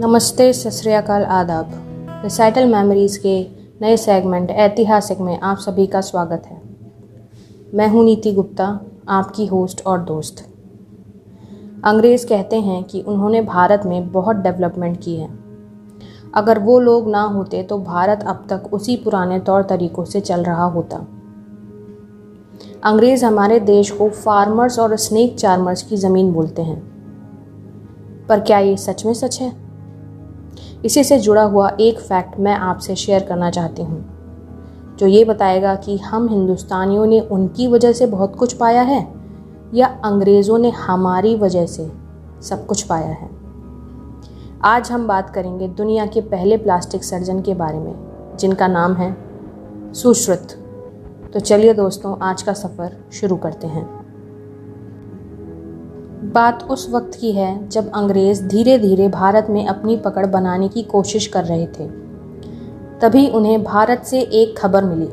नमस्ते, सत आदाब। रिसाइटल मेमोरीज़ के नए सेगमेंट ऐतिहासिक में आप सभी का स्वागत है। मैं हूँ नीति गुप्ता, आपकी होस्ट और दोस्त। अंग्रेज़ कहते हैं कि उन्होंने भारत में बहुत डेवलपमेंट की है। अगर वो लोग ना होते तो भारत अब तक उसी पुराने तौर तरीक़ों से चल रहा होता। अंग्रेज़ हमारे देश को फार्मर्स और स्नेक चार्मर्स की ज़मीन बोलते हैं। पर क्या ये सच में सच है? इसी से जुड़ा हुआ एक फैक्ट मैं आपसे शेयर करना चाहती हूँ, जो ये बताएगा कि हम हिंदुस्तानियों ने उनकी वजह से बहुत कुछ पाया है, या अंग्रेज़ों ने हमारी वजह से सब कुछ पाया है। आज हम बात करेंगे दुनिया के पहले प्लास्टिक सर्जन के बारे में, जिनका नाम है सुश्रुत। तो चलिए दोस्तों, आज का सफ़र शुरू करते हैं। बात उस वक्त की है जब अंग्रेज़ धीरे धीरे भारत में अपनी पकड़ बनाने की कोशिश कर रहे थे। तभी उन्हें भारत से एक खबर मिली।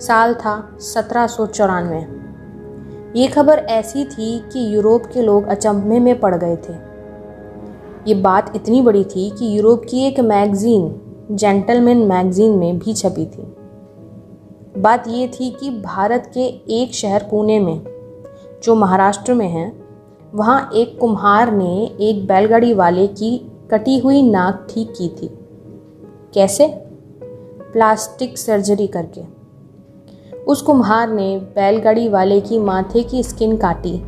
साल था सत्रह सौ चौरानवे। ये खबर ऐसी थी कि यूरोप के लोग अचंभे में पड़ गए थे। ये बात इतनी बड़ी थी कि यूरोप की एक मैगज़ीन, जेंटलमैन मैगज़ीन में भी छपी थी। बात ये थी कि भारत के एक शहर पुणे में, जो महाराष्ट्र में है वहाँ एक कुम्हार ने एक बैलगाड़ी वाले की कटी हुई नाक ठीक की थी। कैसे? प्लास्टिक सर्जरी करके। उस कुम्हार ने बैलगाड़ी वाले की माथे की स्किन काटी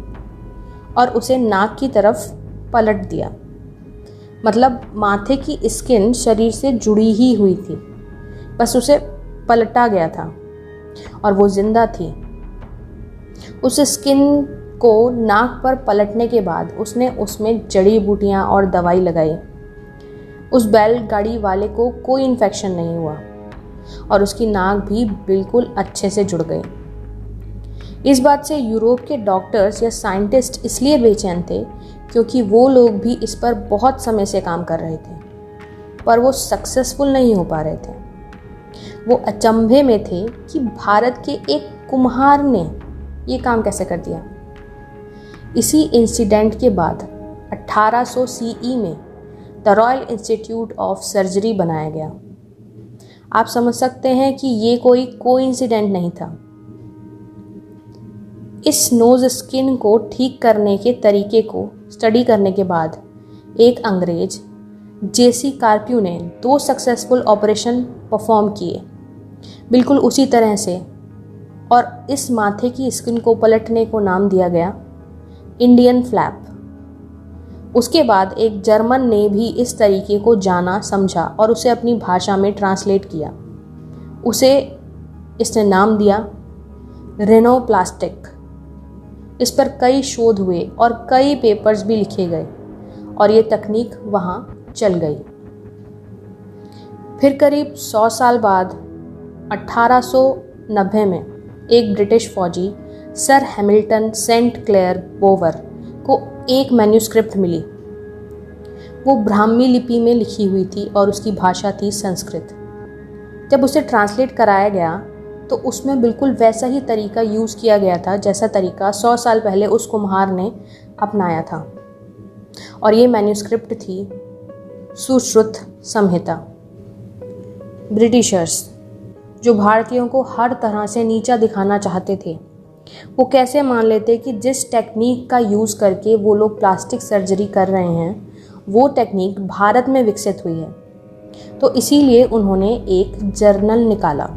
और उसे नाक की तरफ़ पलट दिया। मतलब माथे की स्किन शरीर से जुड़ी ही हुई थी। बस उसे पलटा गया था और वो ज़िंदा थी। उस स्किन को नाक पर पलटने के बाद उसने उसमें जड़ी बूटियाँ और दवाई लगाई। उस बैल गाड़ी वाले को कोई इन्फेक्शन नहीं हुआ और उसकी नाक भी बिल्कुल अच्छे से जुड़ गई। इस बात से यूरोप के डॉक्टर्स या साइंटिस्ट इसलिए बेचैन थे क्योंकि वो लोग भी इस पर बहुत समय से काम कर रहे थे, पर वो सक्सेसफुल नहीं हो पा रहे थे। वो अचंभे में थे कि भारत के एक कुम्हार ने ये काम कैसे कर दिया। इसी इंसिडेंट के बाद 1800 सीई में the Royal Institute of surgery बनाया गया। आप समझ सकते हैं कि ये कोई कोई इंसिडेंट नहीं था। इस नोज़ स्किन को ठीक करने के तरीके को स्टडी करने के बाद एक अंग्रेज़, जेसी कार्प्यू ने दो सक्सेसफुल ऑपरेशन परफॉर्म किए। बिल्कुल उसी तरह से और इस माथे की स्किन को पलटने को नाम दिया गया। इंडियन फ्लैप उसके बाद एक जर्मन ने भी इस तरीके को जाना, समझा और उसे अपनी भाषा में ट्रांसलेट किया। उसे इसने नाम दिया रेनो प्लास्टिक इस पर कई शोध हुए और कई पेपर्स भी लिखे गए और ये तकनीक वहाँ चल गई। फिर करीब सौ साल बाद 1890 में एक ब्रिटिश फौजी sir Hamilton Saint Clair Bower को एक मैन्यूस्क्रिप्ट मिली। वो ब्राह्मी लिपि में लिखी हुई थी और उसकी भाषा थी संस्कृत। जब उसे ट्रांसलेट कराया गया तो उसमें बिल्कुल वैसा ही तरीका यूज़ किया गया था जैसा तरीका सौ साल पहले उस कुम्हार ने अपनाया था। और ये मैन्यूस्क्रिप्ट थी सुश्रुत संहिता। ब्रिटिशर्स, जो भारतीयों को हर तरह से नीचा दिखाना चाहते थे वो कैसे मान लेते कि जिस टेक्निक का यूज़ करके वो लोग प्लास्टिक सर्जरी कर रहे हैं, वो टेक्निक भारत में विकसित हुई है। तो इसीलिए उन्होंने एक जर्नल निकाला,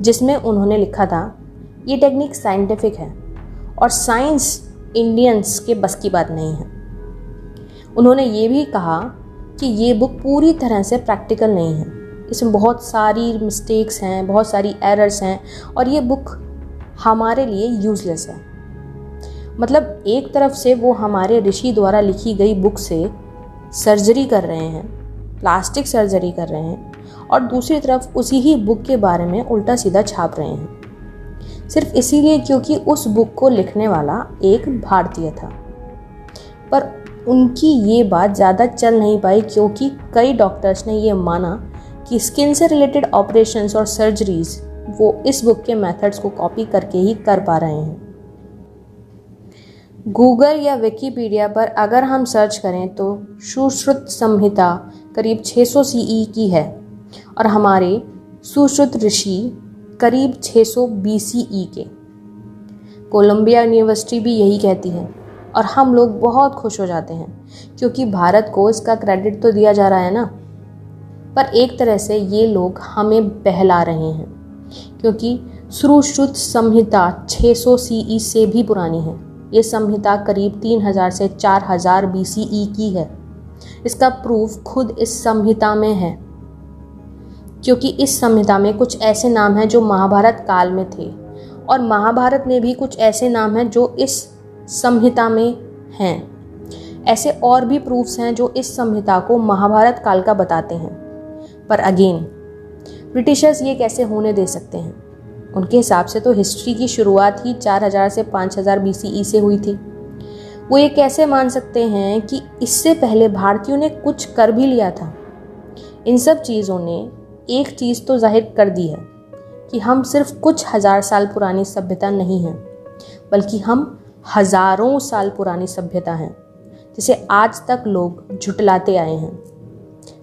जिसमें उन्होंने लिखा था, ये टेक्निक साइंटिफिक है और साइंस इंडियंस के बस की बात नहीं है। उन्होंने ये भी कहा कि ये बुक पूरी तरह से प्रैक्टिकल नहीं है। इसमें बहुत सारी मिस्टेक्स हैं, बहुत सारी एरर्स हैं और ये बुक हमारे लिए यूज़लेस है। मतलब एक तरफ़ से वो हमारे ऋषि द्वारा लिखी गई बुक से सर्जरी कर रहे हैं प्लास्टिक सर्जरी कर रहे हैं और दूसरी तरफ़ उसी ही बुक के बारे में उल्टा सीधा छाप रहे हैं। सिर्फ़ इसीलिए क्योंकि उस बुक को लिखने वाला एक भारतीय था। पर उनकी ये बात ज़्यादा चल नहीं पाई क्योंकि कई डॉक्टर्स ने ये माना कि स्किन से रिलेटेड ऑपरेशंस और सर्जरीज़ वो इस बुक के मेथड्स को कॉपी करके ही कर पा रहे हैं। गूगल या विकीपीडिया पर अगर हम सर्च करें तो सुश्रुत संहिता करीब 600 सौ सीई की है और हमारे सुश्रुत ऋषि करीब 600 सौ बीसीई के। कोलंबिया यूनिवर्सिटी भी यही कहती है और हम लोग बहुत खुश हो जाते हैं क्योंकि भारत को इसका क्रेडिट तो दिया जा रहा है ना। पर एक तरह से ये लोग हमें बहला रहे हैं। क्योंकि सुश्रुत संहिता 600 सौ सीई से भी पुरानी है। ये संहिता करीब 3000 से 4000 हज़ार बीसीई की है। इसका प्रूफ खुद इस संहिता में है। क्योंकि इस संहिता में कुछ ऐसे नाम हैं जो महाभारत काल में थे, और महाभारत में भी कुछ ऐसे नाम हैं जो इस संहिता में हैं। ऐसे और भी प्रूफ्स हैं जो इस संहिता को महाभारत काल का बताते हैं। पर अगेन ब्रिटिशर्स ये कैसे होने दे सकते हैं? उनके हिसाब से तो हिस्ट्री की शुरुआत ही 4000 से 5000 बीसीई से हुई थी। वो ये कैसे मान सकते हैं कि इससे पहले भारतीयों ने कुछ कर भी लिया था? इन सब चीज़ों ने एक चीज़ तो ज़ाहिर कर दी है कि हम सिर्फ़ कुछ हज़ार साल पुरानी सभ्यता नहीं हैं, बल्कि हम हज़ारों साल पुरानी सभ्यता हैं, जिसे आज तक लोग झुटलाते आए हैं।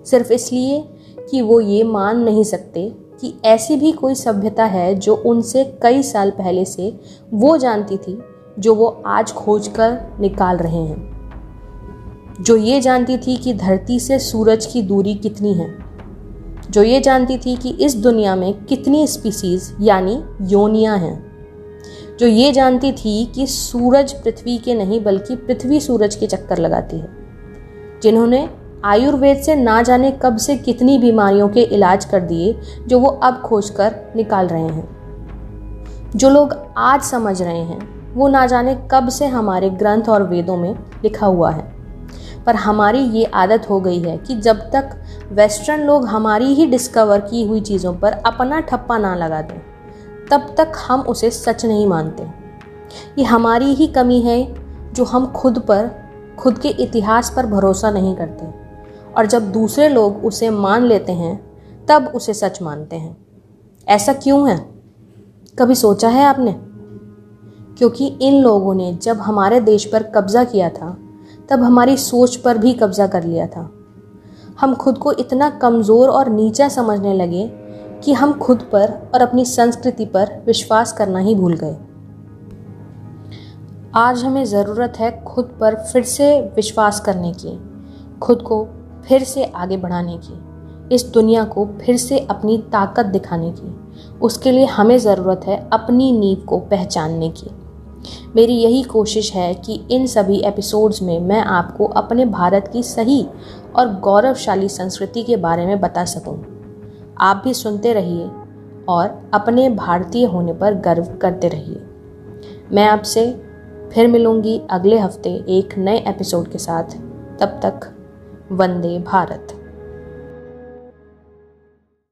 सिर्फ़ इसलिए कि वो ये मान नहीं सकते कि ऐसी भी कोई सभ्यता है जो उनसे कई साल पहले से वो जानती थी, जो वो आज खोज कर निकाल रहे हैं। जो ये जानती थी कि धरती से सूरज की दूरी कितनी है। जो ये जानती थी कि इस दुनिया में कितनी स्पीसीज यानी योनियाँ हैं। जो ये जानती थी कि सूरज पृथ्वी के नहीं, बल्कि पृथ्वी सूरज के चक्कर लगाती है, जिन्होंने आयुर्वेद से ना जाने कब से कितनी बीमारियों के इलाज कर दिए, जो वो अब खोज कर निकाल रहे हैं। जो लोग आज समझ रहे हैं, वो ना जाने कब से हमारे ग्रंथ और वेदों में लिखा हुआ है। पर हमारी ये आदत हो गई है कि जब तक वेस्टर्न लोग हमारी ही डिस्कवर की हुई चीज़ों पर अपना ठप्पा ना लगा दें, तब तक हम उसे सच नहीं मानते। ये हमारी ही कमी है, जो हम खुद पर, खुद के इतिहास पर भरोसा नहीं करते। और जब दूसरे लोग उसे मान लेते हैं, तब उसे सच मानते हैं। ऐसा क्यों है? कभी सोचा है आपने? क्योंकि इन लोगों ने जब हमारे देश पर कब्ज़ा किया था, तब हमारी सोच पर भी कब्ज़ा कर लिया था। हम खुद को इतना कमज़ोर और नीचा समझने लगे कि हम खुद पर और अपनी संस्कृति पर विश्वास करना ही भूल गए। आज हमें ज़रूरत है खुद पर फिर से विश्वास करने की, खुद को फिर से आगे बढ़ाने की, इस दुनिया को फिर से अपनी ताकत दिखाने की, उसके लिए हमें ज़रूरत है अपनी नींव को पहचानने की। मेरी यही कोशिश है कि इन सभी एपिसोड्स में मैं आपको अपने भारत की सही और गौरवशाली संस्कृति के बारे में बता सकूँ। आप भी सुनते रहिए और अपने भारतीय होने पर गर्व करते रहिए। मैं आपसे फिर मिलूँगी अगले हफ़्ते एक नए एपिसोड के साथ। तब तक वंदे भारत।